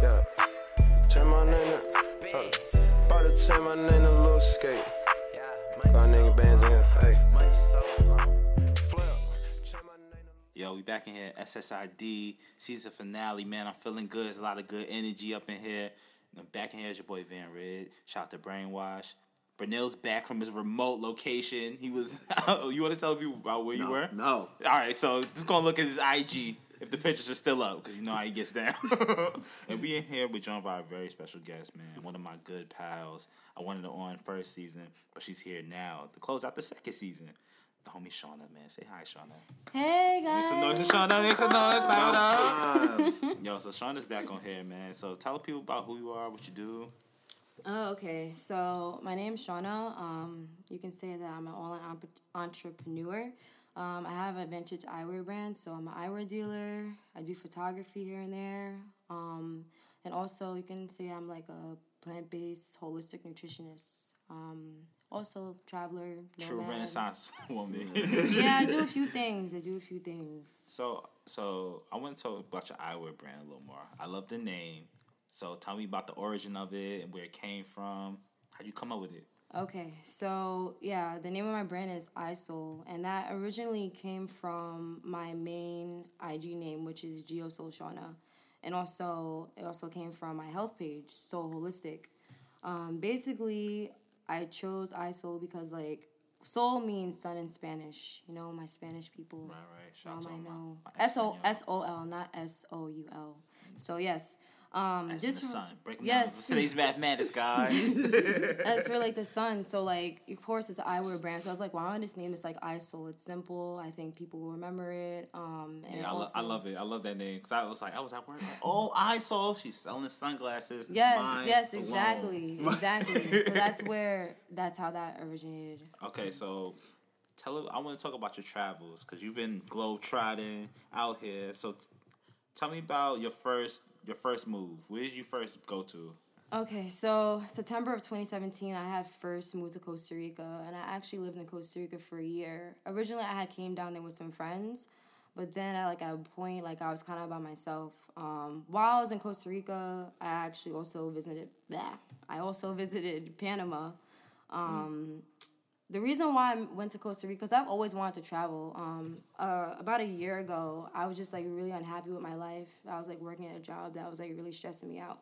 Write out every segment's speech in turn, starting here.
Yeah. Change my name to, uh, about to change my name to Lil Skate. Got nigga bands in here, hey. Yo, we back in here, SSID, season finale, man. I'm feeling good. There's a lot of good energy up in here. I'm back in here is your boy Van Ridd. Shout out to Brainwash. Brunel's back from his remote location. He was. you want to tell people about where you were? no. All right, so just gonna look at his IG if the pictures are still up because you know how he gets down. and we in here with joined by a very special guest, man. One of my good pals. I wanted her on first season, but she's here now to close out the second season. The homie Shawna, man. Say hi, Shawna. Hey guys. Make guys. some noise, for Shawna. Make some noise. Clap up. Yo, so Shawna's back on here, man. So tell people about who you are, what you do. Oh, okay. So my name's Shawna. Um, you can say that I'm an online entre- entrepreneur. Um, I have a vintage eyewear brand, so I'm an eyewear dealer. I do photography here and there. Um, and also, you can say I'm like a plant based holistic nutritionist. Um, also, traveler. True nomad. Renaissance woman. Yeah, I do a few things. I do a few things. So, so I want to talk about your eyewear brand a little more. I love the name. So, tell me about the origin of it and where it came from. How'd you come up with it? Okay, so yeah, the name of my brand is EyeSol, and that originally came from my main IG name, which is GeoSol Shawna, and also it also came from my health page, Soul Holistic. Um, basically, I chose EyeSol because like soul means sun in Spanish. You know, my Spanish people. Right, right. Shout out to I my- know my S O. S O L, not S O U L. So yes, um, As just the sun. Break 'em yes. Today's mathematics, guys. That's for like the sun. So like of course it's an eyewear brand. So I was like, why don't I just name this like EyeSol? It's simple. I think people will remember it. Um and Yeah, I, lo- also, I love it. I love that name because I was like, I was at work. Like, oh, I saw she's selling sunglasses. Yes, Mine yes, alone. exactly. Exactly. so that's where that's how that originated. Okay, so tell I want to talk about your travels because you've been globe trotting out here. So t- tell me about your first your first move. Where did you first go to? Okay, so September of 2017, I had first moved to Costa Rica, and I actually lived in Costa Rica for a year. Originally, I had came down there with some friends, but then at like at a point, like I was kind of by myself. Um, while I was in Costa Rica, I actually also visited that. I also visited Panama. Um, the reason why I went to Costa Rica, because I've always wanted to travel. Um, uh, about a year ago, I was just like really unhappy with my life. I was like working at a job that was like really stressing me out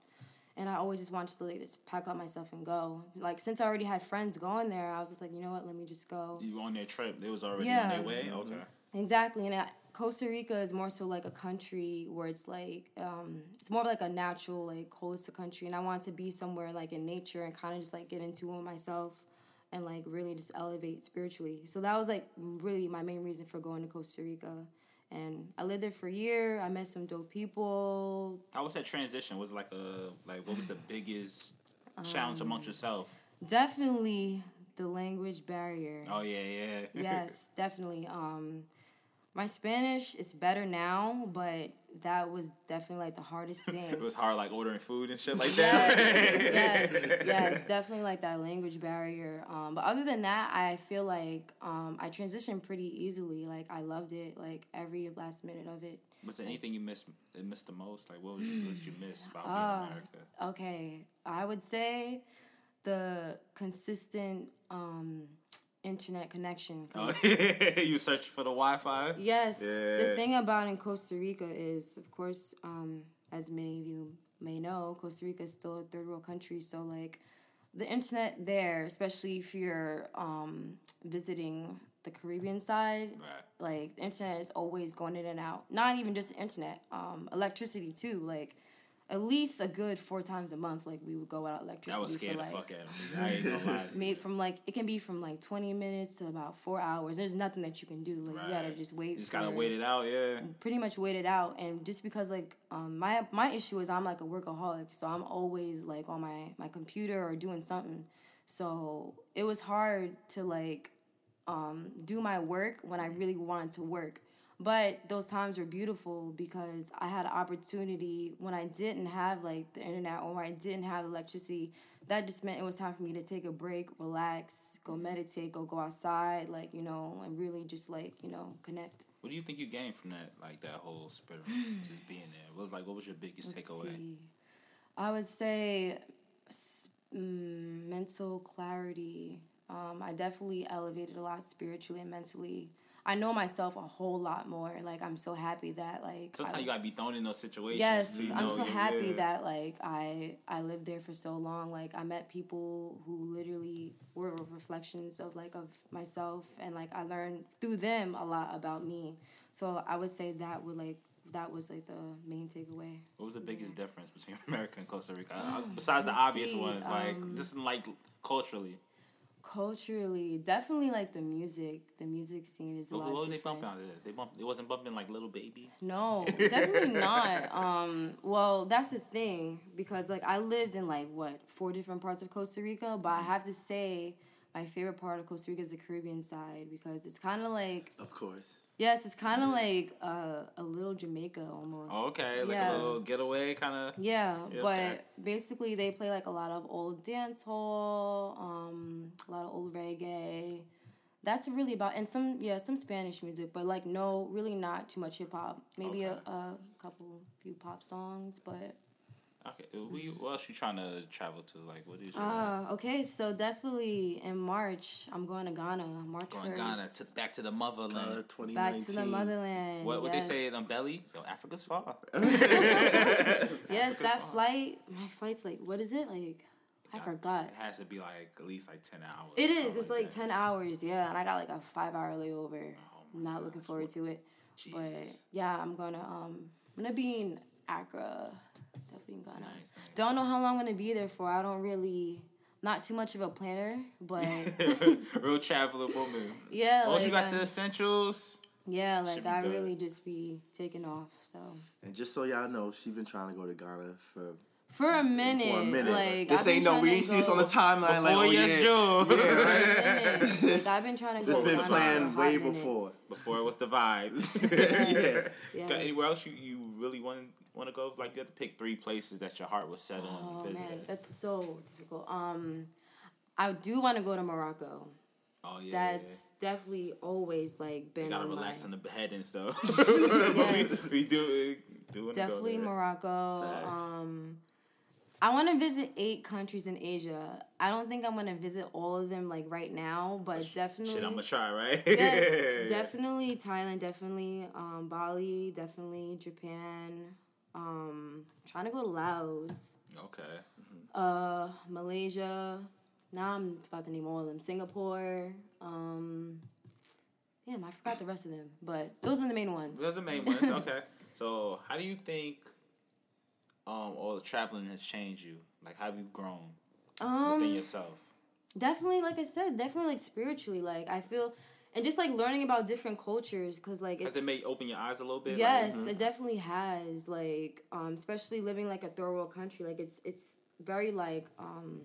and I always just wanted to like just pack up myself and go. Like since I already had friends going there, I was just like, you know what, let me just go. You were on their trip. They was already Yeah. on their way. Okay. Exactly, and I, Costa Rica is more so like a country where it's like um, it's more like a natural, like holistic country, and I wanted to be somewhere like in nature and kind of just like get into it myself and like really just elevate spiritually. So that was like really my main reason for going to Costa Rica. And I lived there for a year. I met some dope people. How was that transition? Was it like a like what was the biggest challenge Um, amongst yourself? Definitely the language barrier. Oh yeah, yeah. yes, definitely. Um, my Spanish is better now, but that was definitely like the hardest thing. it was hard like ordering food and shit like yes, that. yes, yes, definitely like that language barrier. Um, but other than that, I feel like um, I transitioned pretty easily. Like I loved it, like every last minute of it. Was there anything you missed missed the most? Like what was what did you miss about being Ah. in America? Okay, I would say the consistent um, internet connection. Oh, you search for the Wi Fi? Yes. Yeah. The thing about in Costa Rica is, of course, um, as many of you may know, Costa Rica is still a third world country. So, like, the internet there, especially if you're um, visiting the Caribbean side, Right. like, the internet is always going in and out. Not even just the internet, um, electricity, too. Like, at least a good four times a month, like, we would go without electricity. I was scared for, the like, fuck out of me. I ain't gonna lie. made from like it can be from like 20 minutes to about four hours there's nothing that you can do like you gotta just wait You just gotta wait it out, yeah. pretty much wait it out and just because like um my my issue is i'm like a workaholic so i'm always like on my my computer or doing something so it was hard to like um do my work when i really wanted to work but those times were beautiful because i had an opportunity when i didn't have like the internet or i didn't have electricity that just meant it was time for me to take a break relax go meditate go go outside like you know and really just like you know connect What do you think you gained from that, like that whole spirit of just being there? What was like what was your biggest Let's takeaway? see. I would say mm, mental clarity. Um, I definitely elevated a lot spiritually and mentally. I know myself a whole lot more. Like I'm so happy that like sometimes I, you gotta be thrown in those situations. Yes, you I'm so happy yeah. that like I I lived there for so long. Like I met people who literally were reflections of like of myself, and like I learned through them a lot about me. So I would say that would like that was like the main takeaway. What was the biggest difference between America and Costa Rica? Uh, Besides the obvious ones, like um, just like culturally. Culturally, definitely like the music. The music scene is a lot what were they bumping out there? They bump. It wasn't bumping like Lil Baby. No, definitely not. Um, well, that's the thing because like I lived in like what four different parts of Costa Rica, but I have to say my favorite part of Costa Rica is the Caribbean side because it's kind of like Of course. Yes, it's kind of like uh, a little Jamaica almost. Oh, okay, like yeah. a little getaway kind of. Yeah, Yeah, but okay. basically they play like a lot of old dance hall, um, a lot of old reggae. That's really about and some yeah some Spanish music, but like no, really not too much hip hop. Maybe Okay. a, a couple few pop songs, but Okay, who you, what else you trying to travel to? Like, what is your uh okay. So definitely in March I'm going to Ghana. March going first. Ghana to back to the motherland? 2019. Back to the motherland. what what yes. they say in Belly? Yo, Africa's far. Yes, that flight. My flight's like what is it like? I forgot. It has to be like at least like ten hours. It or is. something It's like that. ten hours, yeah, and I got like a five hour layover. Oh I'm not looking forward to it, but yeah, I'm gonna um, I'm gonna be in Accra, definitely in Ghana. Nice, nice. Don't know how long I'm gonna be there for. I don't really, not too much of a planner, but Real traveler woman. yeah, Once like you got the essentials, yeah, like I good. really just be taking off. So And just so y'all know, she's been trying to go to Ghana for for a minute, for a minute. like this I've ain't no trying we ain't see this on the timeline like Before oh yes, yeah. Joe. Yeah, right. Like, I've been trying to This go. been to Ghana planned for a hot way minute. before. before it was the vibe. yeah. Yes. Got anywhere else you, you really want want to go? Like you have to pick three places that your heart was set on Oh man, that's so difficult. Um, I do want to go to Morocco. Oh yeah. That's definitely always like been you gotta on relax my on the head and stuff. Yes. we, we do do definitely. Morocco. Facts. Um, I want to visit eight countries in Asia. I don't think I'm gonna visit all of them like right now, but definitely. Shit, I'm gonna try, right? yes, definitely Thailand, definitely um, Bali, definitely Japan. Um, trying to go to Laos. Okay. uh, Malaysia. Now I'm about to name all of them. Singapore. Um, damn, I forgot the rest of them, but those are the main ones. Those are the main ones. Okay. So, how do you think um all the traveling has changed you? Like, how have you grown within Um, yourself? definitely, like I said, definitely like spiritually. Like I feel, and just like learning about different cultures, cause like it's Has it made open your eyes a little bit? yes, Like, it definitely has. Like, um, especially living like a third world country, like it's it's very like um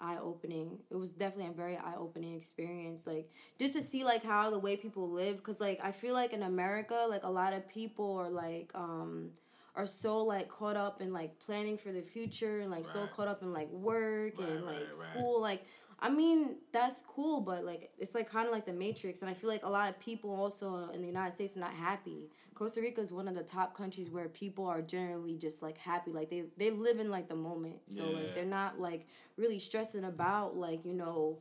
eye opening. It was definitely a very eye opening experience. Like just to see like how the way people live, cause like I feel like in America, like a lot of people are like um are so like caught up in like planning for the future and like so caught up in like work Right, and like right, right. school like I mean, that's cool, but like it's like kind of like the Matrix, and I feel like a lot of people also in the United States are not happy. Costa Rica is one of the top countries where people are generally just like happy, like they they live in like the moment, so Yeah. like they're not like really stressing about like you know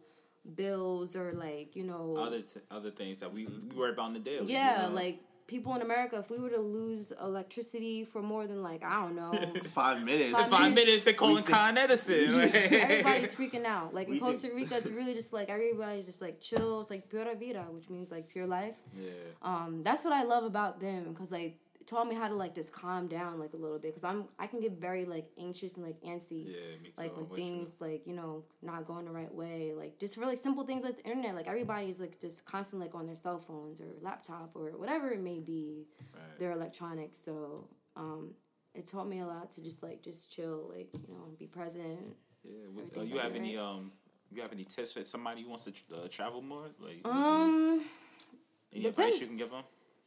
bills or like you know other th- other things that we, we worry about on the daily. yeah you know? like people in America if we were to lose electricity for more than like I don't know Five minutes. Five five minutes. minutes. They're calling Con Edison. everybody's freaking out. Like in Costa Rica, it's really just like everybody's just like chill. It's like pura vida, which means like pure life. yeah. Um, that's what I love about them because like it taught me how to like just calm down like a little bit because I'm I can get very like anxious and like antsy. Yeah, me too. Like I'm with with you. things like you know not going the right way, like just really simple things like the internet. Like everybody's like just constantly like on their cell phones or laptop or whatever it may be, Right. their electronics. So um, it taught me a lot to just like just chill, like you know, be present. Yeah. Everything's you have any um? You have any tips for somebody who wants to uh, travel more? Like, you- Um, any advice you can give them?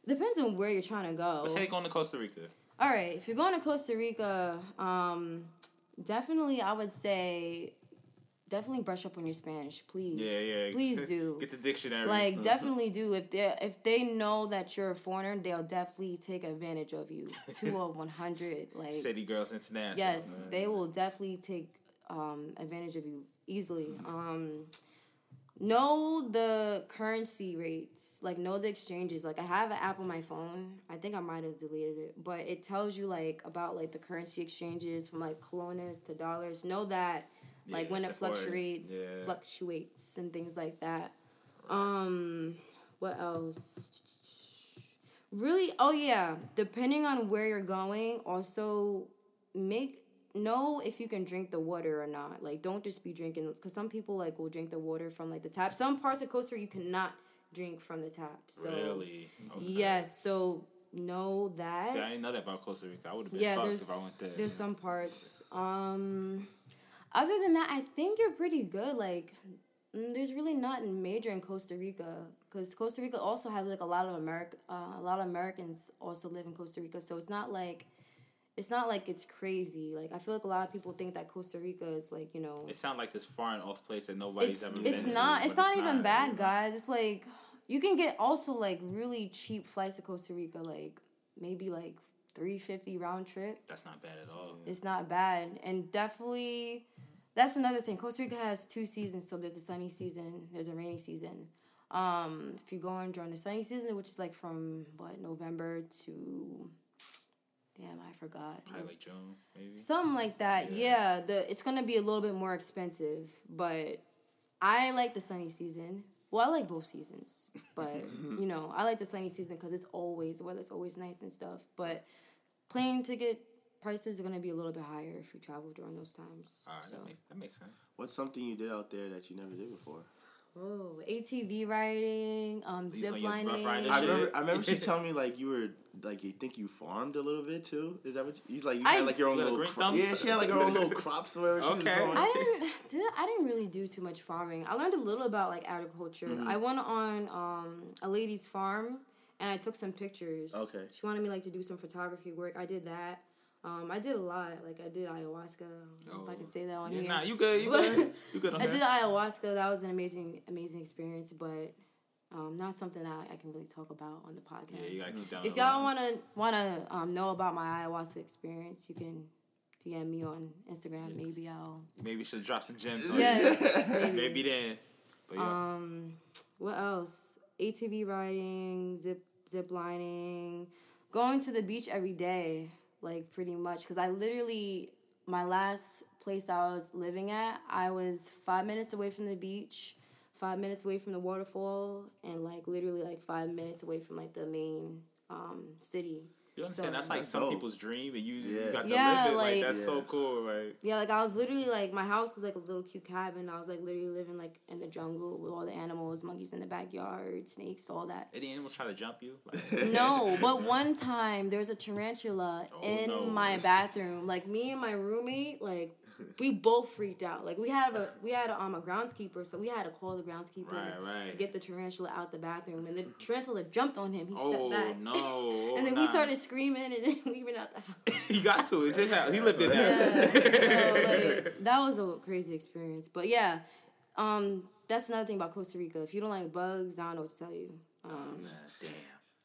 Depends on where you're trying to go. Let's say going to Costa Rica. All right, if you're going to Costa Rica, um, definitely I would say definitely brush up on your Spanish, please. Yeah, yeah. Please do. Get the dictionary. Like definitely do. If they if they know that you're a foreigner, they'll definitely take advantage of you to a one hundred. Like City Girls International. yes, man. they will definitely take um, advantage of you easily. Um, know the currency rates, like know the exchanges. Like I have an app on my phone. I think I might have deleted it, but it tells you like about like the currency exchanges from like colones to dollars. Know that like Yeah, when it fluctuates, Yeah. fluctuates and things like that. Um, what else? Really? Oh yeah. Depending on where you're going, also make know if you can drink the water or not. Like, don't just be drinking because some people like will drink the water from like the tap. Some parts of Costa Rica you cannot drink from the tap. So Really? Okay. yes. So know that. See, I didn't know that about Costa Rica. I would have been yeah, fucked if I went there. there's some parts. Um, other than that, I think you're pretty good. Like, mm, there's really nothing major in Costa Rica because Costa Rica also has like a lot of America, uh, a lot of Americans also live in Costa Rica. So it's not like, it's not like it's crazy. Like I feel like a lot of people think that Costa Rica is like you know, It sounds like this foreign off place that nobody's it's ever been it's to. not it's but not even bad, guys. It's like you can get also like really cheap flights to Costa Rica, like maybe like three fifty round trip. That's not bad at all. It's not bad, and definitely, that's another thing. Costa Rica has two seasons, so there's a sunny season, there's a rainy season. Um, if you go in during the sunny season, which is like from what November to, damn, I forgot. Probably like June, maybe. Something like that. Yeah. the it's gonna be a little bit more expensive, but I like the sunny season. Well, I like both seasons, but you know, I like the sunny season because it's always the weather's always nice and stuff. But plane ticket prices are gonna be a little bit higher if you travel during those times. All right, so. that, makes, that makes sense. What's something you did out there that you never did before? Oh, ATV riding, um, These zip on your Rough lining. I remember. I remember she telling me like you were like you think you farmed a little bit too. Is that what? You, he's like you I- had like your own You got a little green cro- thumb? yeah. She had like her own little crops wherever she was Okay. I didn't did I didn't really do too much farming. I learned a little about like agriculture. Mm-hmm. I went on um, a lady's farm and I took some pictures. Okay. She wanted me like to do some photography work. I did that. Um, I did a lot. Like I did ayahuasca. I know if I can say that on Oh. Yeah, here. nah, you good. You good. You good I did ayahuasca. That was an amazing, amazing experience, but um, not something that I can really talk about on the podcast. Yeah, you gotta keep down. If y'all wanna wanna um, know about my ayahuasca experience, you can DM me on Instagram. Maybe I'll. Maybe you should drop some gems on you. Yes. maybe. Maybe then. But yeah. Um, what else? ATV riding, zip zip lining, going to the beach every day, like pretty much. Cause I literally my last place I was living at, I was five minutes away from the beach, five minutes away from the waterfall, and like literally like five minutes away from like the main um city. You understand? so- That's like That's some dope. people's dream, and you, Yeah. you got to Yeah, live it. Like, like- that's so cool. Like, Yeah, like I was literally like my house was like a little cute cabin. I was like literally living like in the jungle with all the animals, monkeys in the backyard, snakes, all that. any animals try to jump you? Like, No, but one time there was a tarantula Oh, in no. my bathroom. Like me and my roommate, like we both freaked out. Like we had a we had a, um a groundskeeper, so we had to call the groundskeeper Right, right. to get the tarantula out the bathroom. And the tarantula jumped on him. He stepped oh back. no! Oh, and then we started screaming and then leaving out the house. he got to. It's his house. He lived in there. Yeah, so, like, that was a crazy experience. But yeah, um, that's another thing about Costa Rica. If you don't like bugs, I don't know what to tell you. Um, Damn.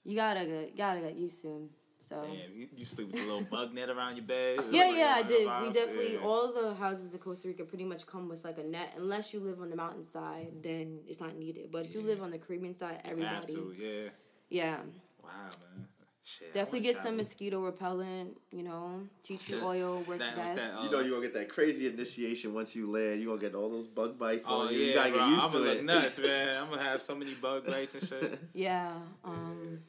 you gotta get, gotta get used to them. So. Damn, you, you sleep with a little bug net around your bed. Yeah, Like, yeah, I did. We definitely yeah. all the houses in Costa Rica pretty much come with like a net. Unless you live on the mountainside, then it's not needed. But if you live on the Caribbean side, You have everybody, to, yeah. yeah, Wow, man. Shit, definitely get some travel. mosquito repellent. You know, tea tree oil works That- best. that, uh, You know you're gonna get that crazy initiation once you land. You're gonna get all those bug bites. Oh on you. yeah, you gotta bro. get used I'm to gonna it. look nuts, man. I'm gonna have so many bug bites and shit. yeah, um,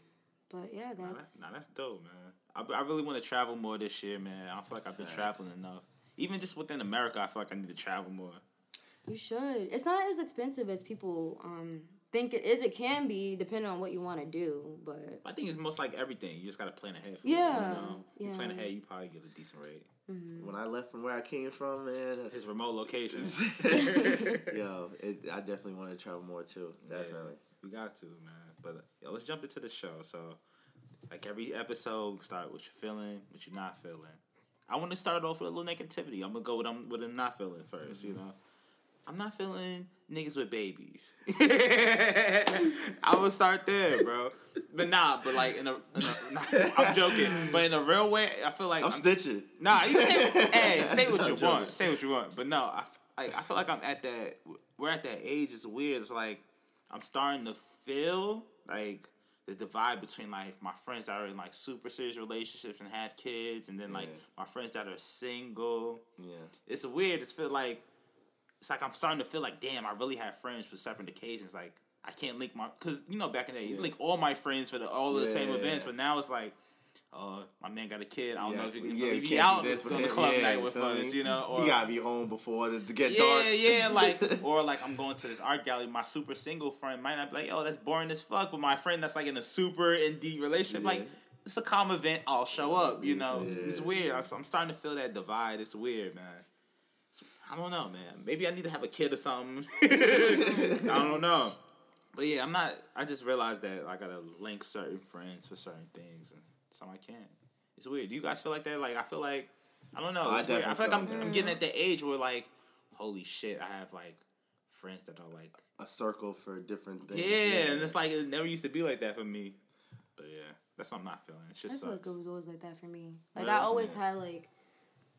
but yeah, Nah, that's that's, nah, that's dope, man. I, I really want to travel more this year, man. I feel like I've been traveling enough. Even just within America, I feel like I need to travel more. you should. It's not as expensive as people um think it is. It can be depending on what you want to do, but I think it's most like everything. You just gotta plan ahead. For Yeah, it, you know? If you plan ahead, you probably get a decent rate. When I left from where I came from, man, His remote location. yo, it, I definitely want to travel more too. Definitely. You got to, man. But yo, let's jump into the show. So, like every episode, start what you're feeling, what you're not feeling. I want to start off with a little negativity. I'm gonna go with I'm with a not feeling 1st You mm-hmm. know, I'm not feeling niggas with babies. I would start there, bro. But nah, but like in a, in a nah, I'm joking, but in a real way, I feel like I'm snitching. Nah, you say hey, say what I'm you want, say what you want. But no, I, like, I feel like I'm at that. We're at that age. It's weird. It's like I'm starting to feel like the divide between like my friends that are in like super serious relationships and have kids, and then like Yeah. my friends that are single. Yeah. It's weird. It's feel like it's like I'm starting to feel like, damn, I really have friends for separate occasions. Like I can't link my because you know back in the day, you link all my friends for the all the same Yeah. events, but now it's like. Uh, my man got a kid. I don't know if you can yeah, can't out this on the club him. night with us, you know. Or he gotta be home before it to get yeah, dark. yeah, yeah, like or like I'm going to this art gallery. My super single friend might not be like, "Oh, that's boring as fuck," but my friend that's like in a super in deep relationship, Yeah. like it's a calm event. I'll show up. You know, Yeah. it's weird. I'm starting to feel that divide. It's weird, man. It's- I don't know, man. Maybe I need to have a kid or something. I don't know. But yeah, I'm not. I just realized that I gotta link certain friends for certain things, and some I can't. It's weird. Do you guys feel like that? Like I feel like I don't know. I weird. I feel like I'm, feel I'm getting at the age where like, holy shit, I have like friends that are like, A circle for different things. yeah, and it's like it never used to be like that for me. But yeah, that's what I'm not feeling. It I just feel like it was always like that for me. Like Really? I always had like,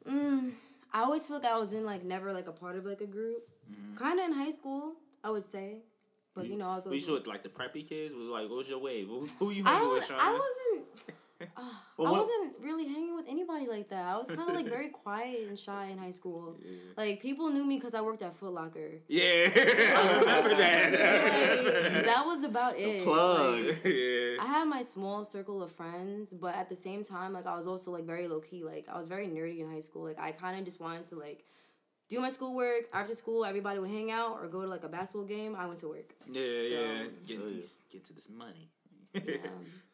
mm, I always feel like I was in like never like a part of like a group. Mm-hmm. Kind of in high school, I would say, but you know I was. We always, used to like the preppy kids. Was like, what was your wave? Who, who you hanging with, Sean? I wasn't. Uh, Well, I what- wasn't really hanging with anybody like that. I was kind of like very quiet and shy in high school. Like people knew me because I worked at Foot Locker. Yeah, I remember that. Like, that was about it. plug. Like, yeah. I had my small circle of friends, but at the same time, like I was also like very low key. Like I was very nerdy in high school. Like I kind of just wanted to like do my schoolwork after school. Everybody would hang out or go to like a basketball game. I went to work. Yeah, yeah. Get Oh, to yeah. this, get to this money. Yeah.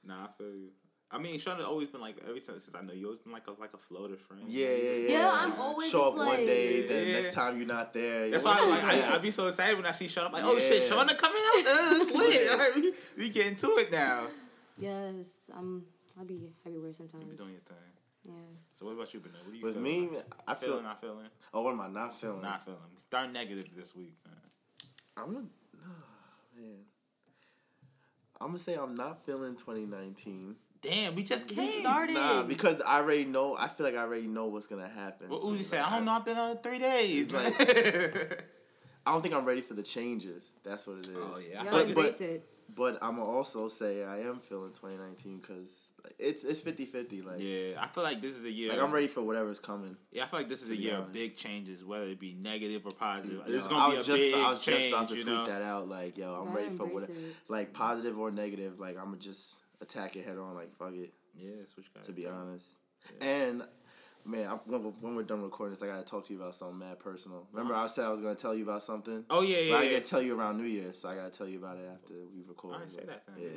nah, I feel you. I mean, Sean has always been like every time since I know you, always been like a like a floater friend. Yeah, yeah, yeah. Yeah, I'm always Show up just one day, then Yeah. next time you're not there. That's why I, like, like, I, I be so excited when I see Sean. I'm like, oh shit, Yeah. Sean coming out. Uh, it's lit. We, we getting to it now. Yes, I'm. I'll be everywhere You sometimes. be doing your thing. Yeah. So what about you, Bernard? What do you With feeling? me, I feel. feeling, not feeling, Oh, what am I not feeling? not feeling. Start negative this week. Man. I'm gonna, oh, man. I'm gonna say I'm not feeling 2019. Damn, we just We started. Nah, because I already know. I feel like I already know what's gonna happen. What Uzi say? I don't know. I've been on three days. Like- I don't think I'm ready for the changes. That's what it is. oh yeah, I You feel gotta but- embrace it. But I'm gonna also say I am feeling 2019 because it's it's 50 50. Like, yeah, I feel like this is a year. like I'm ready for whatever's coming. Yeah, I feel like this is a to be year of big changes, whether it be negative or positive. You There's gonna I be a was just big I was just about to tweet know? that out. Like, yo, I'm Gotta ready for whatever it. like positive or negative. Like, I'm gonna just attack it head on. Like, fuck it. Yeah, that's what you got To be honest, and man, I'm, when, when we're done recording this, I gotta talk to you about something mad personal. Remember, I said I was gonna tell you about something. Oh yeah, But yeah. I yeah. gotta tell you around New Year's, so I gotta tell you about it after we record. Alright, say that then. Yeah,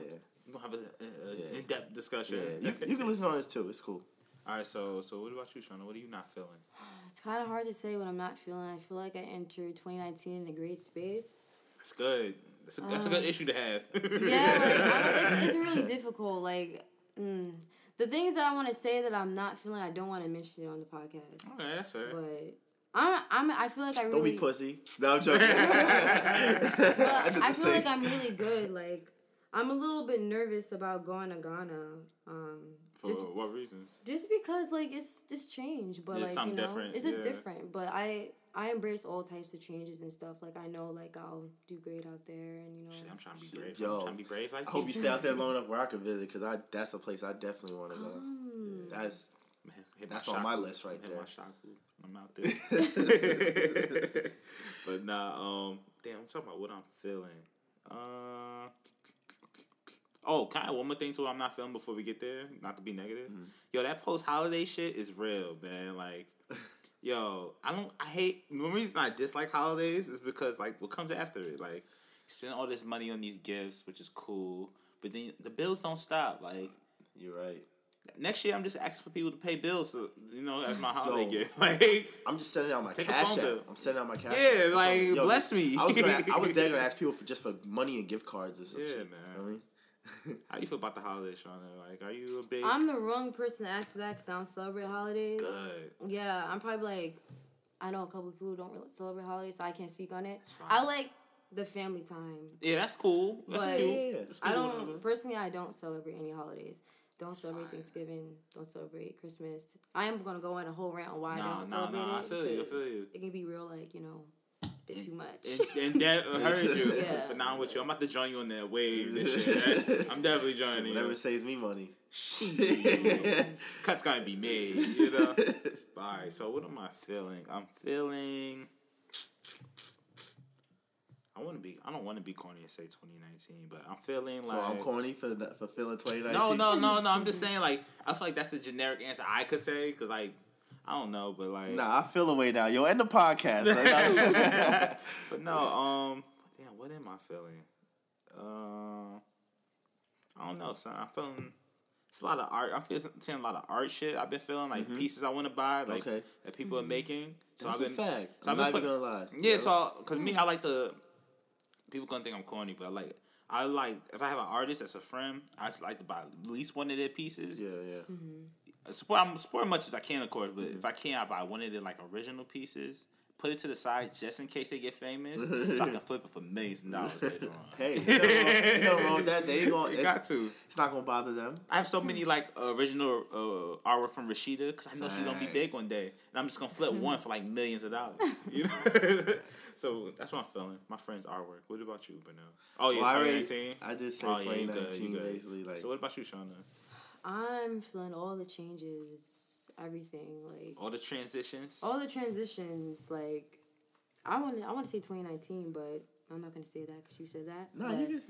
We're gonna have a, a, a Yeah. in-depth discussion. yeah. You, you can listen on this too. It's cool. All right, so so what about you, Shawna? What are you not feeling? It's kind of hard to say what I'm not feeling. I feel like I entered 2019 in a great space. That's good. That's a, that's a good issue to have. Yeah, like, it's, it's really difficult. Like, mm, the things that I want to say that I'm not feeling, I don't want to mention it on the podcast. Okay, that's fair. But I'm, I'm, I feel like I really. Don't be pussy. No, I'm joking. but did I the feel like. I'm really good. Like, I'm a little bit nervous about going to Ghana. Um, For just, what reasons? just because like it's just change, but It's like something you know, different, it's just yeah. different. But I, I embrace all types of changes and stuff. Like I know, like I'll do great out there, and you know. Shit, I'm trying to be brave. Yo, I'm trying to be brave like I hope you you. stay out there long enough where I can visit, cause I that's a place I definitely want to go. Mm. That's Man, That's my on my list right hit there. My shaku. I'm out there. but nah, um, damn, I'm talking about what I'm feeling. Uh, oh, kind of one more thing too. I'm not feeling before we get there. Not to be negative. Mm-hmm. Yo, that post holiday shit is real, man. Like. Yo, I don't. I hate. The reason I dislike holidays is because like what comes after it. Like, you spend all this money on these gifts, which is cool, but then the bills don't stop. Like, you're right. next year I'm just asking for people to pay bills, so, you know, as my holiday Yo. gift. Like, I'm just sending out my cash app. I'm sending out my cash. Yeah, app. like, Yo, bless me. I was gonna. I was dead gonna ask people for just for money and gift cards or some Yeah, shit. man. You know what I mean? how you feel about the holidays, Shawna? Like, are you a big I'm the wrong person to ask for that because I don't celebrate holidays. good? Yeah, I'm probably like I know a couple of people who don't really celebrate holidays, so I can't speak on it. I like the family time. Yeah, that's cool. That's But cool. Yeah. That's I don't personally. I don't celebrate any holidays. Don't celebrate Thanksgiving. Don't celebrate Christmas. I am gonna go on a whole rant on why Nah, I don't nah, celebrate nah, I it. feel you, I feel you. It can be real, like you know, a bit too much. And, and that heard you, Yeah. but now I'm with you. I'm about to join you on that wave. This shit. right? I'm definitely joining Whatever you. saves me money. Cuts gotta be made, you know. Alright, so what am I feeling? I'm feeling. I want to be. I don't want to be corny and say 2019, but I'm feeling like. So I'm corny for the, for feeling 2019. No, no, no, no. I'm just saying like I feel like that's the generic answer I could say because like I don't know, but like. Nah, I feel away now. Yo, end the podcast. Like, but no, um, damn, what am I feeling? Uh, I don't know, son. I'm feeling. It's a lot of art. I'm feeling seeing a lot of art shit. I've been feeling like pieces I want to buy, like Mm-hmm. Okay. that people are making. So That's I've a been fact. So I'm I've not been even gonna lie. Yeah, so because me, I like the people gonna think I'm corny, but I like I like if I have an artist that's a friend, I just like to buy at least one of their pieces. Yeah, yeah. I support I'm supporting as much as I can, of course. But if I can't, I buy one of the like original pieces, put it to the side just in case they get famous, so I can flip it for millions of dollars later on. Hey, you know, wrong that. They gonna, you it- got to. it's not gonna bother them. I have so many like original uh, artwork from Rashida because I know she's gonna be big one day, and I'm just gonna flip one for like millions of dollars. You know, so that's what I'm feeling. My friend's artwork. What about you, Bernal? Oh yeah, Well, I already- 2019. I just said Oh yeah, you good, you good. basically. Like, so what about you, Shawna? I'm feeling all the changes, everything like All the transitions. all the transitions. Like I want, I want to say 2019, but I'm not gonna say that because you said that. nah, but you just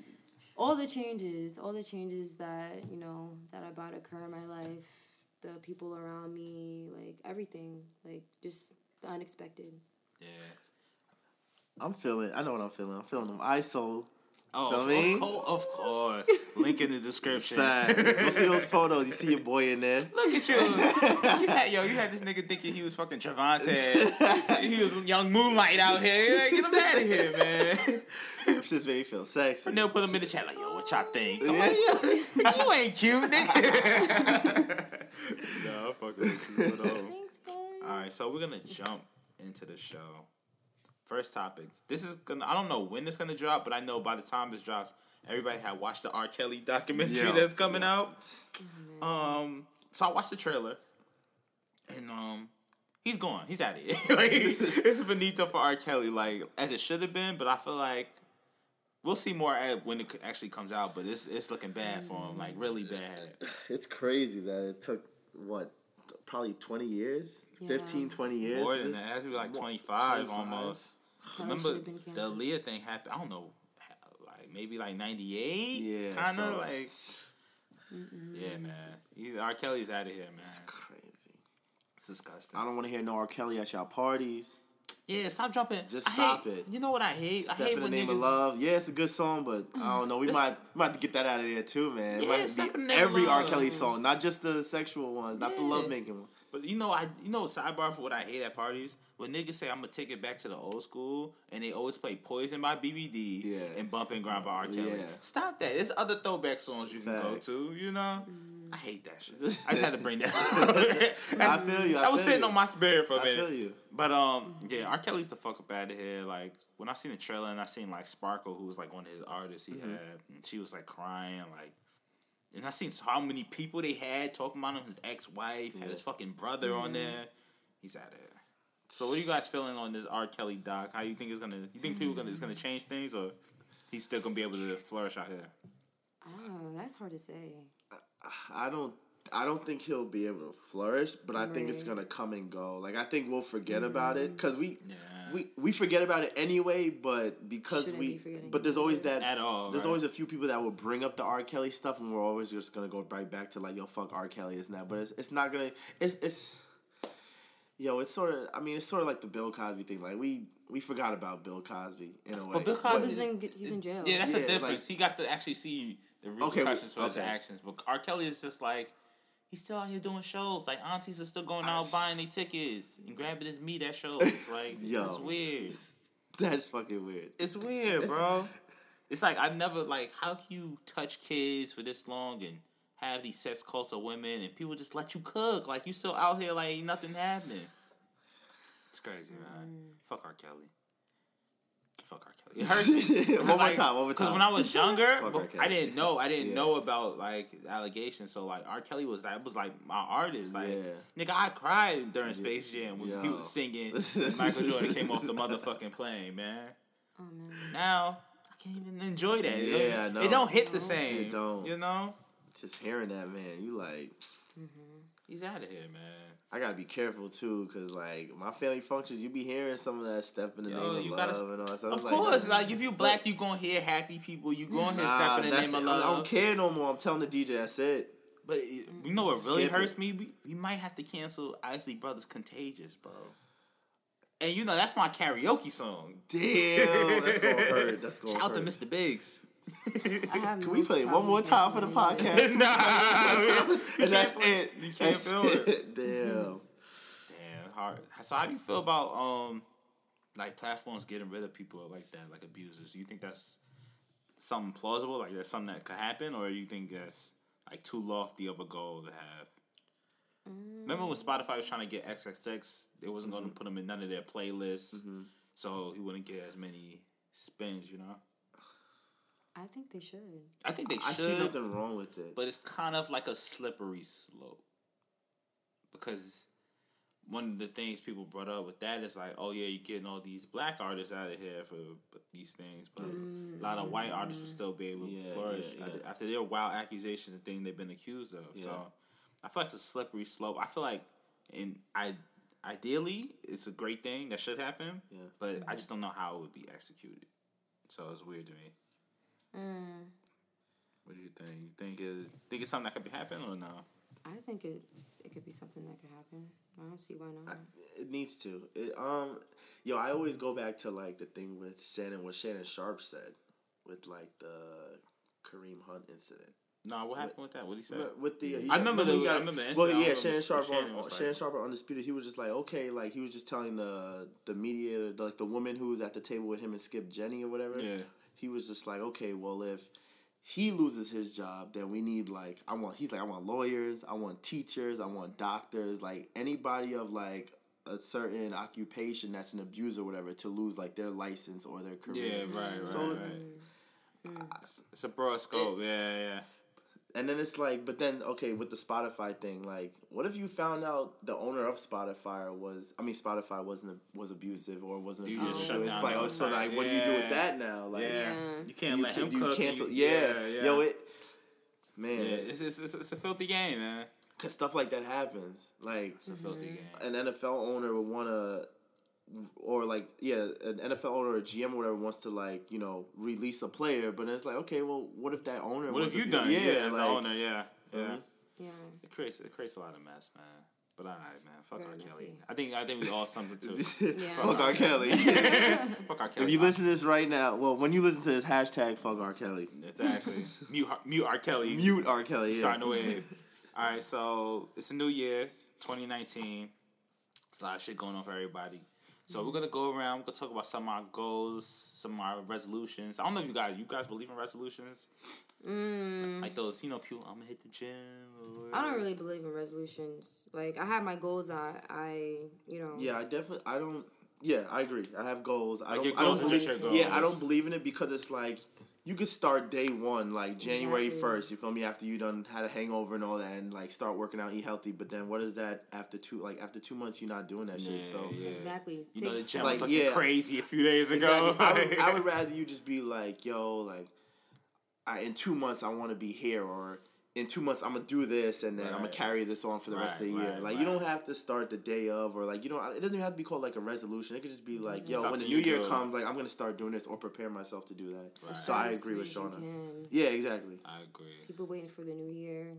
all the changes, all the changes that you know that are about occur in my life, the people around me, like everything, like just the unexpected. Yeah. I'm feeling. I know what I'm feeling. I'm feeling them ISO. Oh, Feel of, me? of course, of course. Link in the description. Facts. Go see those photos. You see your boy in there. Look at you. you had, yo, you had this nigga thinking he was fucking Trevante. he was young Moonlight out here. You're like, Get him out of here, man. Just made me feel sexy. And they'll put him in the chat like, yo, what y'all think? Come on, you, you ain't cute, nigga. no, I'm fucking with you. But, um, Thanks, guys. all right, so we're gonna jump into the show. First topic. This is gonna. I don't know when it's gonna drop, but I know by the time this drops, everybody had watched the R. Kelly documentary Yeah. that's coming out. Um, so I watched the trailer, and um, he's gone. He's out of here. like, it's Benito for R. Kelly, like as it should have been. But I feel like we'll see more when it actually comes out. But it's it's looking bad for him, like really bad. It's crazy that it took what, probably 20 years, Yeah. 15, 20 years. More than that, it has to be like twenty five 25. almost. College Remember should have been the canceled. Aaliyah thing happened? I don't know, like maybe like ninety eight. Yeah, kind of so- like. Yeah, man. He, R. Kelly's out of here, man. Crazy. It's disgusting. I don't want to hear no R. Kelly at y'all parties. Yeah, stop jumping. Just I stop hate- it. You know what I hate? I hate in the when name niggas. of love. Yeah, it's a good song, but I don't know. We This- might we might have to get that out of there too, man. It might Step in be the Name of every R. Kelly song, not just the sexual ones, not the love making one. But you know, I you know sidebar for what I hate at parties when niggas say I'm gonna take it back to the old school and they always play Poison by BBD Yeah. and Bumping and Grind by R. Kelly. Yeah. Stop that. There's other throwback songs you can go to. You know, I hate that shit. I just had to bring that. up. I feel you. I that was sitting you. on my spirit for a minute. feel you. But um, yeah, R. Kelly's the fuck up out of here. Like when I seen the trailer and I seen like Sparkle, who was like one of his artists he Mm-hmm. had, and she was like crying, like, and I seen how many people they had talking about him, his ex wife, his fucking brother on mm-hmm. there. He's out of here. So what are you guys feeling on this R. Kelly doc? How you think it's gonna? You think people gonna it's gonna change things, or he's still gonna be able to flourish out here? I. That's hard to say. I don't. I don't think he'll be able to flourish, but I think it's gonna come and go. Like I think we'll forget about it mm. because we, Yeah. we we forget about it anyway. But because Shouldn't we, be but there's always that At all, There's right. always a few people that will bring up the R. Kelly stuff, and we're always just gonna go right back to like, yo, fuck R. Kelly, isn't that? But it's it's not gonna. It's it's. Yo, it's sort of. I mean, it's sort of like the Bill Cosby thing. Like we we forgot about Bill Cosby in a way. But Bill He's Cosby- in, he's in jail. Yeah, that's Yeah, the difference. like- he got to actually see the Okay, repercussions for his actions. But R. Kelly is just like he's still out here doing shows. Like aunties are still going out buying their tickets and grabbing his meat at shows. Like Yo. it's weird. That's fucking weird. It's weird, bro. It's like I never like how can you touch kids for this long and have these sex cults of women and people just let you cook like you still out here like ain't nothing happening. It's crazy, man. Mm. Fuck R. Kelly. Fuck R. Kelly. It hurts me. One more time, one more Because when I was younger, Fuck but R. Kelly. I didn't know. I didn't Yeah. know about like allegations. So like R. Kelly was that was like my artist. Like Yeah. nigga, I cried during Space Jam when he was singing. Michael Jordan came off the motherfucking plane, man. Oh man. Now I can't even enjoy that. Yeah, don't- I know. It don't hit the same. It don't. You know. Just hearing that, man, you like, mm-hmm. He's out of here, man. I gotta be careful too, cause like my family functions, you be hearing some of that stuff in the Yo, name of you love gotta- and all that stuff. Of like, course, like if you black, you gonna hear happy people. You gonna hear nah, step in the name of it. I don't care no more. I'm telling the DJ, that's it. But it- you know what really Skip it. hurts me? We, we might have to cancel Isley Brothers Contagious, bro. And you know that's my karaoke song. Damn, that's gonna hurt. That's gonna Shout out to. Mr. Biggs. I have Can no we play it one more time for the podcast? nah, and that's feel- it. You can't That's feel it. it. Damn. Damn, hard. So how do you feel about um, like platforms getting rid of people like that, like abusers? Do you think that's something plausible? Like that's something that could happen, or you think that's like too lofty of a goal to have? Remember when mm. Spotify was trying to get XXX? They wasn't going to mm-hmm. put him in none of their playlists, mm-hmm. so he wouldn't get as many spins. You know, I think they should. I think they I see nothing wrong with it. but it's kind of like a slippery slope because one of the things people brought up with that is like, oh yeah, you're getting all these black artists out of here for these things, but a lot of white artists will still be able to Yeah, flourish yeah, after- yeah. after their wild accusations and things they've been accused of. Yeah. So I feel like it's a slippery slope. I feel like, in I ideally, it's a great thing that should happen, Yeah. but I just don't know how it would be executed. So it's weird to me. Mm, What do you think? You think it think it's something that could be happen or no? I think it's, it could be something that could happen. I don't see why not. It needs to. It, um, yo, I always go back to like the thing with Shannon, what Shannon Sharpe said, with like the Kareem Hunt incident. Nah, what happened with that? What did he say? With the, I remember he the- I remember the Well, yeah, Shannon Sharpe Shannon on like- Shannon Sharpe on Undisputed. He was just like, okay, like he was just telling the the media, the, like the woman who was at the table with him and Skip Jenny or whatever. Yeah. He was just like, okay, well if he loses his job, then we need like I want. He's like, I want lawyers, I want teachers, I want doctors, like anybody of like a certain occupation that's an abuser or whatever to lose like their license or their career. Yeah, right, right, So- right. It's- It's a broad scope. yeah, yeah. And then it's like, but then okay, with the Spotify thing, like, what if you found out the owner of Spotify was, I mean, Spotify wasn't was abusive or wasn't You abusive. just so shut it's down like, oh, so like, site. what do you do with that now? Like, yeah. Yeah. You can't do let you, him do cook. cancel? You- yeah, yeah, yo, it, man, yeah. It's, it's, it's, it's a filthy game, man. cause stuff like that happens. Like, It's a filthy mm-hmm. game. an NFL owner would want to, or like, yeah, an NFL owner or a GM or whatever wants to like, you know, release a player, but it's like, okay, well, what if that owner? What was have you abu- done? Yeah, as like, the owner, yeah, yeah. Mhm. Yeah. It creates it creates a lot of mess, man. But all right, man. Fuck Very R. Kelly. messy. I think I think we all something too. yeah. Fuck R. Kelly. Fuck R. Kelly. If you listen to this right now, well, when you listen to this, hashtag fuck R. Kelly. exactly. mute mute R. Kelly. Mute R. Kelly. Yeah. Starting the wave. All right, so it's a new year, 2019. It's a lot of shit going on for everybody. So we're gonna go around. We're gonna talk about some of our goals, some of our resolutions. I don't know if you guys, you guys believe in resolutions, Mm, like those, you know, people. I'm gonna hit the gym. Or I don't really believe in resolutions. Like I have my goals that I, you know. Yeah, I definitely. I don't. Yeah, I agree. I have goals. I Like don't. your I don't believe. just your Yeah, I don't believe in it because it's like you could start day one, like January Exactly. first. You feel me? After you done had a hangover and all that, and like start working out, eat healthy. But then what is that after two? Like after two months, you're not doing that Yeah, shit. So. yeah. Exactly. You know, the gym Like, was looking yeah. crazy a few days ago. Exactly. I, would, I would rather you just be like, yo, like, I, in two months I want to be here, or in two months I'm gonna do this, and then I'm gonna carry this on for the rest of the Right, year. right, like, right. you don't have to start the day of, or like, you don't. It doesn't even have to be called like a resolution. It could just be like, yo, when the new year do. comes, like, I'm gonna start doing this or prepare myself to do that. Right. So I agree with soon Shawna. Yeah, exactly. I agree. People waiting for the new year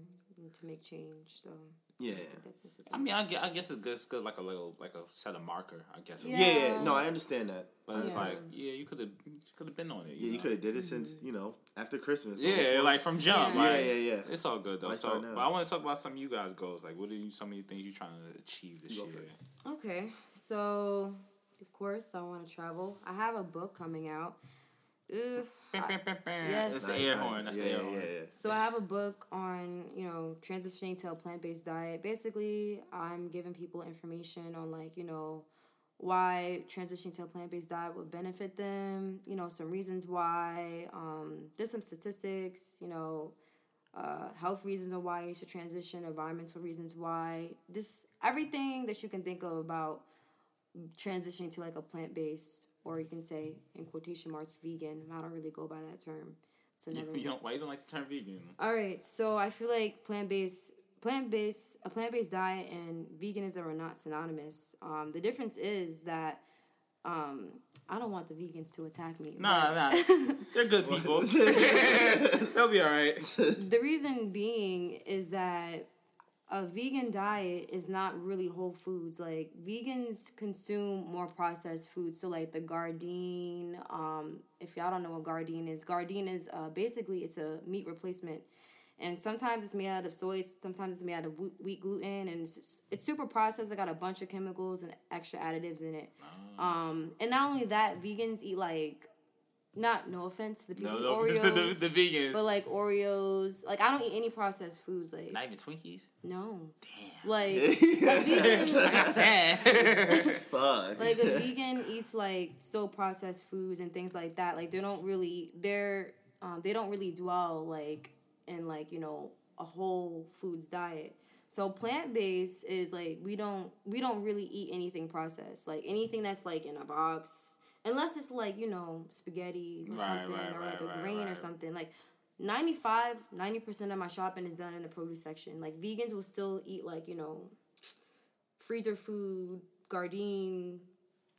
to make change. So Yeah. I think that's sensitive. I mean, I guess, I guess it's good. It's good, like a little, like a set of marker. I guess. Yeah. Yeah. yeah, No, I understand that. But it's Yeah. like, yeah, you could have, could have been on it. Yeah, you could have did it since mm-hmm. you know after Christmas. Yeah, before. like from jump. Yeah. Like, Yeah, yeah, yeah. It's all good though. Why So, start but I want to talk about some of you guys' goals. Like, what are you? Some of the things you're trying to achieve this You year? Okay, so of course I want to travel. I have a book coming out. Ugh, I-. Yes. That's the air horn. That's yeah, the air horn. yeah, yeah. So I have a book on, you know, transitioning to a plant-based diet. Basically, I'm giving people information on like, you know, why transitioning to a plant based diet would benefit them. You know, some reasons why. Um, there's some statistics. You know, uh, health reasons of why you should transition, environmental reasons why. Just everything that you can think of about transitioning to like a plant based, or you can say in quotation marks vegan. I don't really go by that term. It's You, you don't, why you don't like the term vegan? All right, so I feel like plant based plant based a plant based diet and veganism are not synonymous. Um, the difference is that um, I don't want the vegans to attack me. Nah, nah. They're good people. They'll be all right. The reason being is that a vegan diet is not really whole foods. Like vegans consume more processed foods. So like the Gardein, um, if y'all don't know what Gardein is, Gardein is uh, basically it's a meat replacement. And sometimes it's made out of soy, sometimes it's made out of wheat gluten, and it's, it's super processed. It got a bunch of chemicals and extra additives in it. Um, and not only that, vegans eat like, not no offense to the people No, who eat no, Oreos, the, the vegans. but like Oreos, like I don't eat any processed foods. Like not even Twinkies. no, Damn. like a vegan, Sad. Fuck. like a vegan eats like so processed foods and things like that. Like they don't really they're um, they don't really dwell like in like you know a whole foods diet. So plant based is like we don't we don't really eat anything processed. Like anything that's like in a box, unless it's like you know spaghetti or Right, something right, or right, like a grain or something like. 95 90% of my shopping is done in the produce section like vegans will still eat like you know freezer food, Gardein,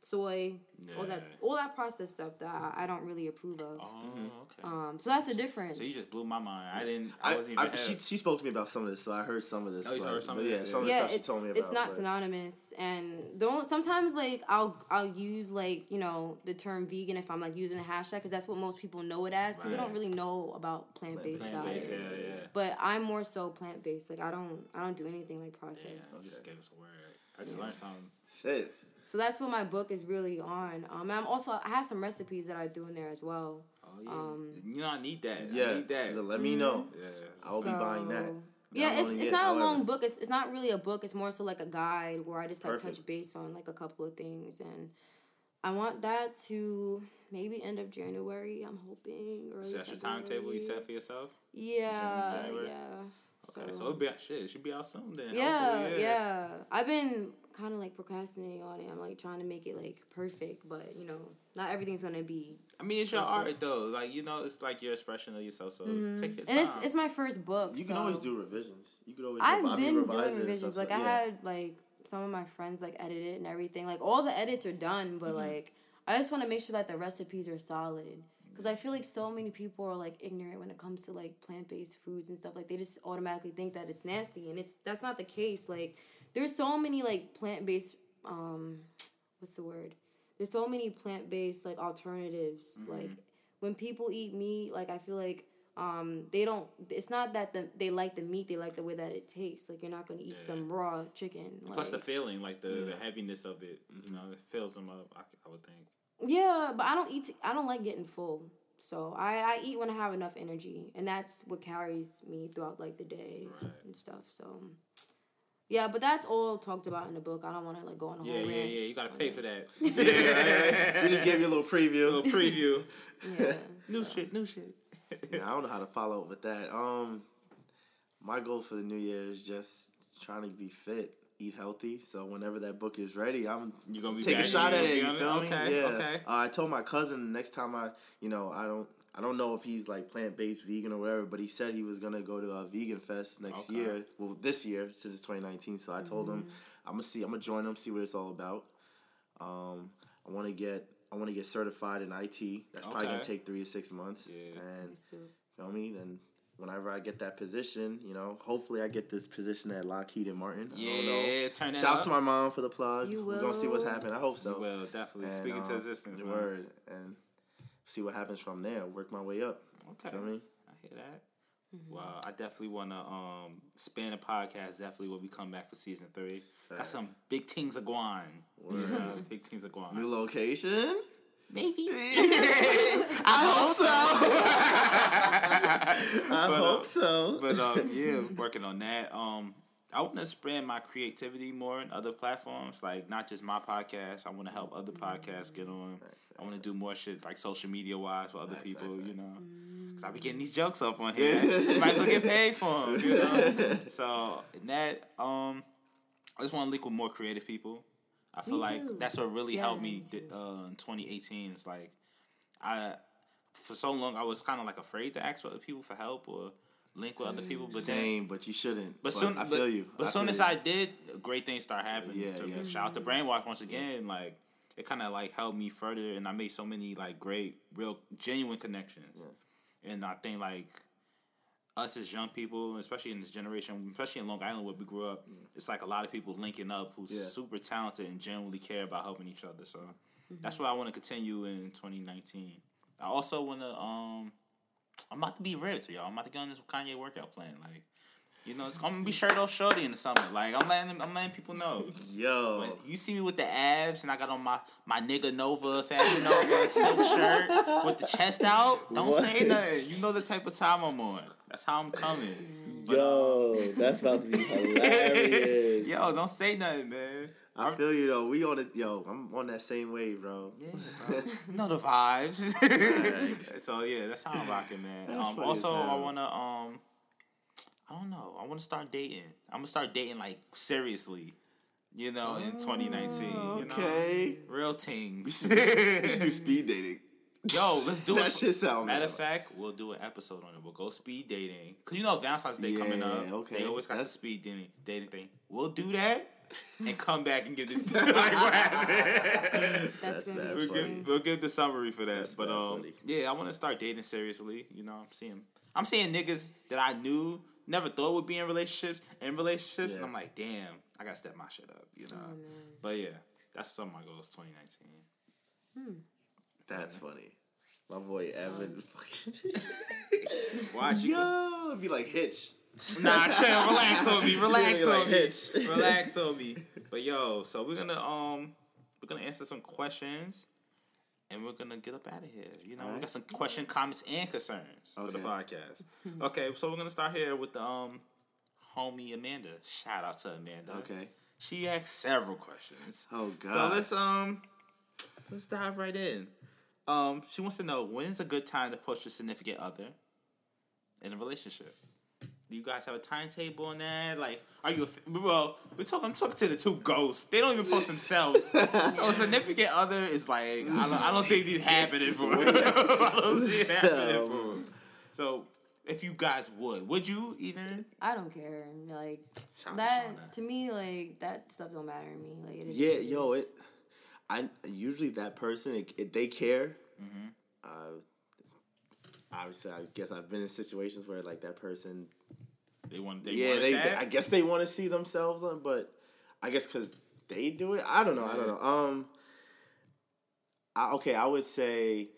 soy, all that all that processed stuff that I, I don't really approve of. Oh, okay. Um, so that's the difference. so you just blew my mind. I didn't. I, I, wasn't I, even. she, she spoke to me about some of this, so I heard some of this. Oh, you heard some but of yeah, this, some of yeah. the yeah, stuff she it's told me about. it's not but- synonymous, and don't sometimes like I'll I'll use like you know the term vegan if I'm like using a hashtag because that's what most people know it as. People Right. don't really know about plant based diet, Plant-based, yeah, yeah. but I'm more so plant based. Like I don't I don't do anything like processed. Damn, you just gave us a word. I just learned something. Shit. So that's what my book is really on. Um, I'm also I have some recipes that I threw in there as well. Oh yeah. Um, you know I need that. I Yeah. need that. Let me know. Yeah. I will be buying that. Yeah, I'm it's, it's get- not a long book. It's, it's not really a book. It's more so like a guide where I just like Perfect. touch base on like a couple of things, and I want that to maybe end of January. I'm hoping. Early So that's your timetable you set for yourself? Yeah, yeah. Okay, so So- it'll be out, shit. It should be out soon then. yeah, hopefully, yeah, I've been kind of like procrastinating on it. I'm like trying to make it like perfect, but you know, not everything's gonna be. I mean, it's your art though. Like you know, it's like your expression of yourself. So take your time. Mm-hmm. And it's it's my first book. You can always do revisions. You could always. I've revi- I mean, been doing revisions. stuff Like I had like some of my friends like edit it and everything. Like all the edits are done, but Mm-hmm. like I just want to make sure that the recipes are solid. Cause I feel like so many people are like ignorant when it comes to like plant based foods and stuff. Like they just automatically think that it's nasty, and it's that's not the case. Like there's so many like plant based um, what's the word? There's so many plant based like alternatives. Mm-hmm. Like when people eat meat, like I feel like um, they don't. It's not that the, they like the meat; they like the way that it tastes. Like you're not gonna eat Yeah. some raw chicken. Plus the feeling, like the, the heaviness of it, you know, it fills them up. I, I would think. Yeah, but I don't eat. I don't like getting full. So I, I eat when I have enough energy, and that's what carries me throughout like the day Right. and stuff. So yeah, but that's all talked about in the book. I don't want to like go on a Yeah, whole yeah, rant. yeah. You gotta pay for that. we just gave you a little preview. A little preview. Yeah. new shit. New shit. Yeah, I don't know how to follow up with that. Um, my goal for the new year is just trying to be fit, eat healthy. So whenever that book is ready, I'm You gonna be take a shot at it. you You gonna- feel okay, me? Yeah. okay. Uh, I told my cousin next time I, you know, I don't. I don't know if he's like plant based vegan or whatever, but he said he was gonna go to a vegan fest next Okay. year. Well, this year since it's twenty nineteen. So I told him I'm gonna see. I'm gonna join him, see what it's all about. Um, I want to get. I want to get certified in IT. That's probably gonna take three to six months. Yeah. And Let's do. Feel me? Then whenever I get that position, you know, hopefully I get this position at Lockheed and Martin. I don't. Yeah, turn that Shouts up. to my mom for the plug. You will. We're gonna see what's happening. I hope so. You will definitely And, speaking to um, existence. the man. word and see what happens from there. Work my way up. Okay. Feel me? I hear that. Well, I definitely want to um, span the podcast. Definitely when we come back for season three. Got some big things are going. Uh, big things are going. New location. Maybe. I hope so. I But, uh, hope so. But um, yeah, working on that. Um, I want to spread my creativity more in other platforms, like not just my podcast. I want to help other podcasts get on. I want to do more shit like social media wise for other Facts, people, facts, you know. Cause I be getting these jokes up on here. Might as well get paid for them, you know. So that, um, I just want to link with more creative people. I feel Me like too. that's what really Yeah, helped me me uh, in 2018. It's like I, for so long, I was kind of like afraid to ask other people for help or link with other people. But then, Same, but you shouldn't. but But, soon, I but, feel you. But soon as you. I did, great things start happening. Yeah, yeah. Shout out to Brainwash once again. Like it kind of like helped me further, and I made so many like great, real, genuine connections. And I think like us as young people, especially in this generation, especially in Long Island where we grew up, it's like a lot of people linking up who's Yeah. super talented and genuinely care about helping each other. So Mm-hmm. that's what I want to continue in 2019. I also want to um. I'm about to be ripped, y'all. I'm about to go on this Kanye workout plan. Like, you know, it's gonna be shirt off shorty in the summer. Like, I'm letting I'm letting people know. Yo. When you see me with the abs and I got on my my nigga Nova Fashion Nova silk shirt with the chest out, don't say nothing. You know the type of time I'm on. That's how I'm coming. But, Yo, um, that's about to be hilarious. Yo, don't say nothing, man. I feel you though. We on it. Yo, I'm on that same wave, bro. Yeah, bro. You the vibes. so yeah, that's how I'm rocking, man. Um, funny also, as I wanna um, I don't know. I wanna start dating. I'm gonna start dating like seriously. You know, in 2019. You know? Okay. Real things. We do speed dating. Yo, let's do it. That it. shit sound Matter of fact, we'll do an episode on it. We'll go speed dating. Cause you know Valentine's Day coming up. okay. They always got That's- the speed dating dating thing. We'll do that and come back and give the like what happened. That's gonna bad be We'll give, we'll give the summary for that. That's but um, funny. yeah, I want to start dating seriously. You know, I'm seeing, I'm seeing niggas that I knew never thought would be in relationships, in relationships, and I'm like, damn, I gotta step my shit up. You know. Oh, but yeah, that's some of my goals, 2019. That's funny. My boy Evan. Fucking Watch you. Yo, it'd be like Hitch. Nah, chill, relax on me, relax Yeah, like on me, Hitch. relax on me. But yo, so we're gonna um, we're gonna answer some questions, and we're gonna get up out of here. You know, we got some question, comments, and concerns for the podcast. okay, so we're gonna start here with the um, homie Amanda. Shout out to Amanda. Okay. She asked several questions. Oh god. So let's um, let's dive right in. Um, she wants to know when's a good time to push your significant other in a relationship. Do you guys have a timetable on that? Like, are you? A, f- well, we're talking. I'm talking to the two ghosts. They don't even post themselves. so a significant other is like I don't, I don't see it happening for. Them. I don't see it happening for. them. So if you guys would, would you even? I don't care. Like Shout that to me, like that stuff don't matter to me. Like it is Yeah, yo, it. I usually that person if, if they care. Mm-hmm. Uh, obviously, I guess I've been in situations where like that person. They want. They yeah, they. that? I guess they want to see themselves on, but I guess because they do it. I don't know. I don't know. Um. I, okay, I would say.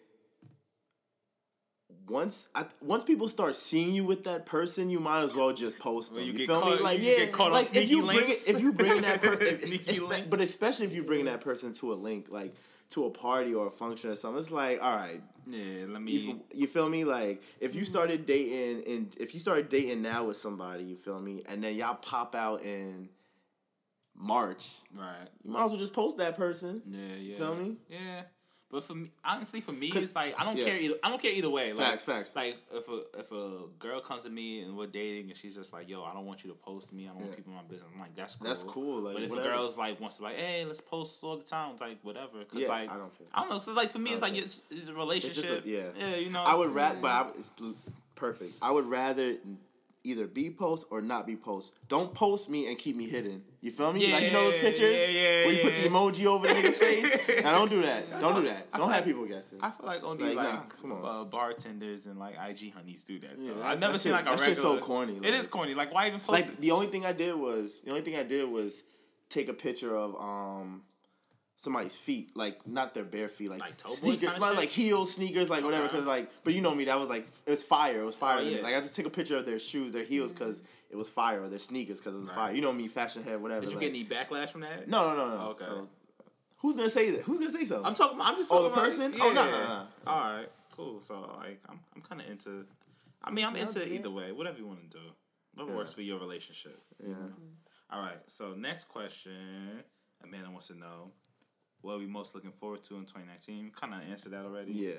Once I, once people start seeing you with that person, you might as well just post them. You you get feel caught- me? Like you yeah, get caught on like if sneaky you bring it, if you bring that person, but especially if you bring that person to a link, like to a party or a function or something, it's like all right, Yeah, let me. you, you feel me? Like if you mm-hmm. started dating and if you started dating now with somebody, you feel me, and then y'all pop out in March, Right. you might as well just post that person. Yeah, yeah. Feel me? Yeah. But for me, honestly, for me, it's like I don't yeah. care. Either, I don't care either way. Like, Facts, facts. Like if a if a girl comes to me and we're dating and she's just like, "Yo, I don't want you to post me. I don't want people in my business." I'm like, "That's cool." That's cool, like, but if whatever. a girl's like wants to like, "Hey, let's post all the time," it's like whatever. Cause Yeah, like I don't care. I don't know. So like for me, it's like it's, it's a relationship. yeah. Yeah. You know. I would rather, but I, it's perfect. I would rather either be post or not be post. Don't post me and keep me hidden. You feel me? Yeah, like you know those pictures yeah, yeah, where you put the emoji over the nigga's face. Now don't do that. Don't do that. I Don't have like- people guessing. I feel like only Like, like, nah, come on. Uh, bartenders and like IG honeys do that. Yeah, I've never seen shit- like a that regular. so corny, it like- is corny. Like why even post? like it? the only thing I did was the only thing I did was take a picture of um somebody's feet, like not their bare feet, like, Like toe boys sneakers, kinda like, like heels, sneakers, like whatever. Okay. Because like, but you know me, that was like it was fire. It was fire. Oh, yeah. Like I just took a picture of their shoes, their heels, because it was fire, or their sneakers because it was Right. fire. You know me, fashion head, whatever. Did you like- get any backlash from that? No, no, no, no. Oh, okay. So, who's gonna say that? Who's gonna say something? I'm talking. I'm just Talking Oh, talking the about- person? Oh, no, no, no. All right, cool. So like, I'm I'm kind of into. I mean, I'm into Okay. either way. Whatever you want to do. Whatever Yeah. works for your relationship. yeah. All right. So next question, Amanda wants to know what are we most looking forward to in 2019. Kind of answered that already. Yeah.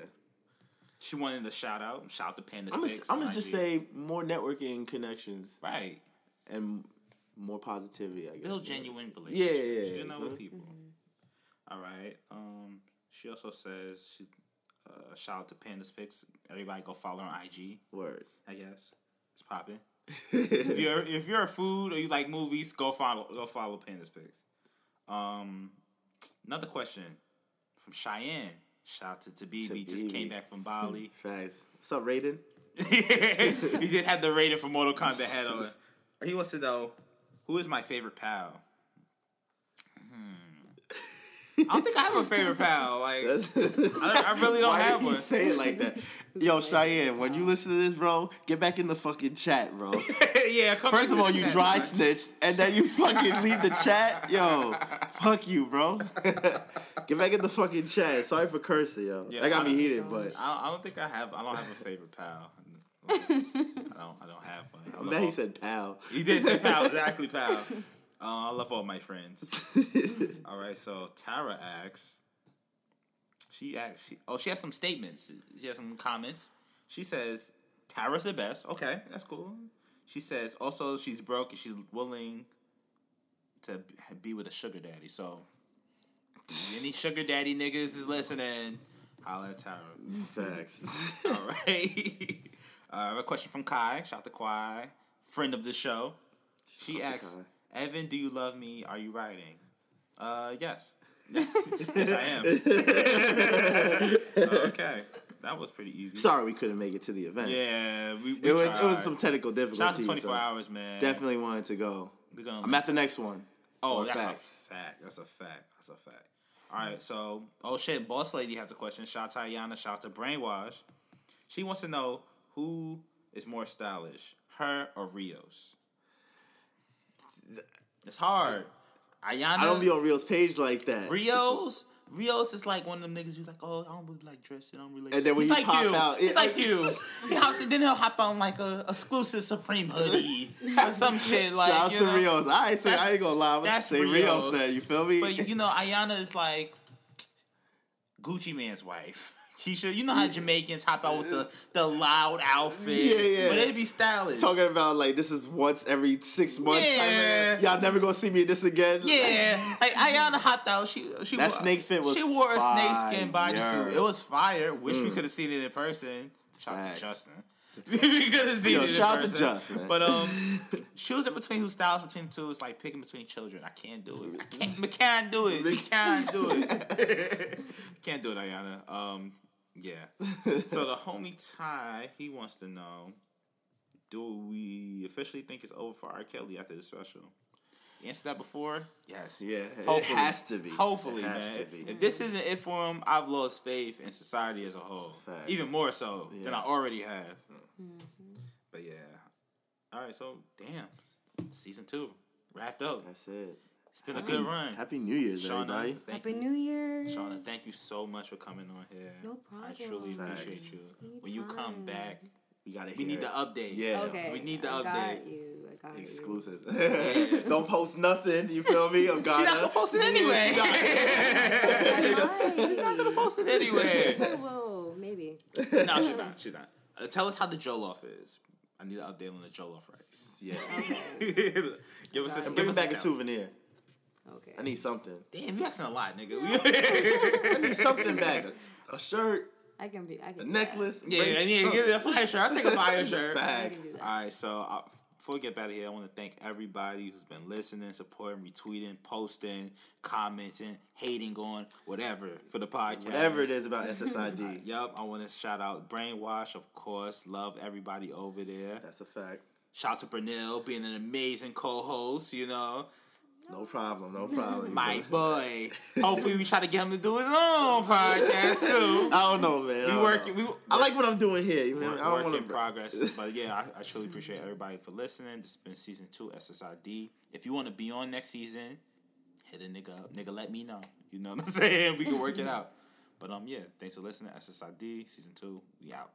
She wanted a shout out. Shout out to Panda I'm gonna, just say more networking connections right. and more positivity. I guess. Build genuine Yeah, relationships. yeah, You know, yeah. with people. All right. Um. She also says she. Uh, shout out to Pandas Spix. Everybody go follow her on IG. Word. I guess it's popping. if you're if you're a food or you like movies, go follow go follow Pandas Spix. Um, another question from Cheyenne. Shout out to Tabibi. Just came back from Bali. Facts. What's up, Raiden? he did have the Raiden for Mortal Kombat head on. He wants to know who is my favorite pal. I don't think I have a favorite pal. Like I, I really don't Why have one. say it like that? Yo, Cheyenne, when you listen to this, bro, get back in the fucking chat, bro. yeah. Come First of all, you chat. dry snitched, and then you fucking leave the chat. Yo, fuck you, bro. get back in the fucking chat. Sorry for cursing, yo. Yeah, that got me heated, but I don't, I don't think I have. I don't have a favorite pal. I don't. I don't have one. I love now he said pal. He did say pal. Exactly, pal. Uh, I love all my friends. all right. So Tara asks. She asks. She, oh, she has some statements. She has some comments. She says Tara's the best. Okay, that's cool. She says also she's broke and she's willing to be with a sugar daddy. So any sugar daddy niggas is listening, holla at Tara. Facts. All right. Uh, a question from Kai. Shout out to Kai, friend of the show. She Shout asks. "Evan, do you love me? Are you writing?" Uh, yes. yes, I am. okay, that was pretty easy. Sorry we couldn't make it to the event. Yeah, we, we It was tried. it was some technical difficulties. Shout out to twenty four so hours, man. Definitely wanted to go. I'm at the next one. Oh, that's fact. a fact. That's a fact. That's a fact. All right, so oh shit, boss lady has a question. Shout out to Ayana. Shout out to Brainwash. She wants to know who is more stylish, her or Rios. It's hard. Ayana. I don't be on Rio's page like that. Rios. Rios is like one of them niggas who's like, oh, I don't really like dressing. I don't really. Like And then when He's he like pop you. out, He's it- like you. He hops and then he'll hop on like a exclusive Supreme hoodie or some shit like. Shout out to know? Rios. I say That's- I ain't gonna lie. That's say Rios Rios. said. You feel me? But you know, Ayana is like Gucci Mane's wife. Keyshia, you know how Jamaicans hop out with the, the loud outfit. Yeah, yeah. But it'd be stylish. Talking about like this is once every six months. Yeah. Y'all never gonna see me this again. Yeah, like Ayana hopped out. She she That wore- snake fit was She wore a snakeskin fire. bodysuit. It was fire. Wish we could have seen it in person. Shout out to Justin. we could have seen Yo, it in shout out to person. Just, man. But um, choosing between who styles between two is like picking between children. I can't do it. I can't. We can't do it. We can't do it. can't do it, Ayana. Um, yeah. So the homie Ty, he wants to know: Do we officially think it's over for R. Kelly after the special? You answered that before. Yes. Yeah, it Hopefully. has to be. Hopefully, It has man. to be. If this isn't it for him, I've lost faith in society as a whole. Facts. Even more so than I already have. Mm-hmm. But yeah. All right, so damn, season two wrapped up. That's it. It's been a good run. Happy New Year's, Shawna, everybody. Happy you. New Year. Shawna, thank you so much for coming on here. No problem. I truly problem. appreciate Facts. you. When you come back, We gotta. we need it. the update. Yeah. Okay. We need the I update. Got you. I got exclusive. Don't post nothing. You feel me? I'm She's not gonna post it anyway. you. She's not gonna post it anyway. I will. Maybe. no, she's not. She's not. Uh, tell us how the Jollof is. I need an update on the Jollof rice. Yeah. give us a give us back a souvenir. Okay. I need something. Damn, you asking a lot, nigga. I need something back. A, a shirt, I can be. I a can. do necklace. yeah, bring I need to give it a fire shirt. I'll take a fire shirt. That. Facts. can do that. All right, so uh, before we get back here, I want to thank everybody who's been listening, supporting, retweeting, posting, commenting, hating on whatever for the podcast. Whatever it is about SSID. yep. I want to shout out Brainwash, of course. Love everybody over there. That's a fact. Shout out to Brunel being an amazing co-host. You know, No problem. No problem. my boy. Hopefully, we try to get him to do his own podcast too. I don't know, man. I We don't working. We I like what I'm doing here. You know, work, I don't work want in to. progress. But yeah, I, I truly appreciate everybody for listening. This has been season two SSID. If you want to be on next season, hit a nigga up. Nigga, let me know. You know what I'm saying? We can work it out. But um, yeah, thanks for listening. SSID season two. We out.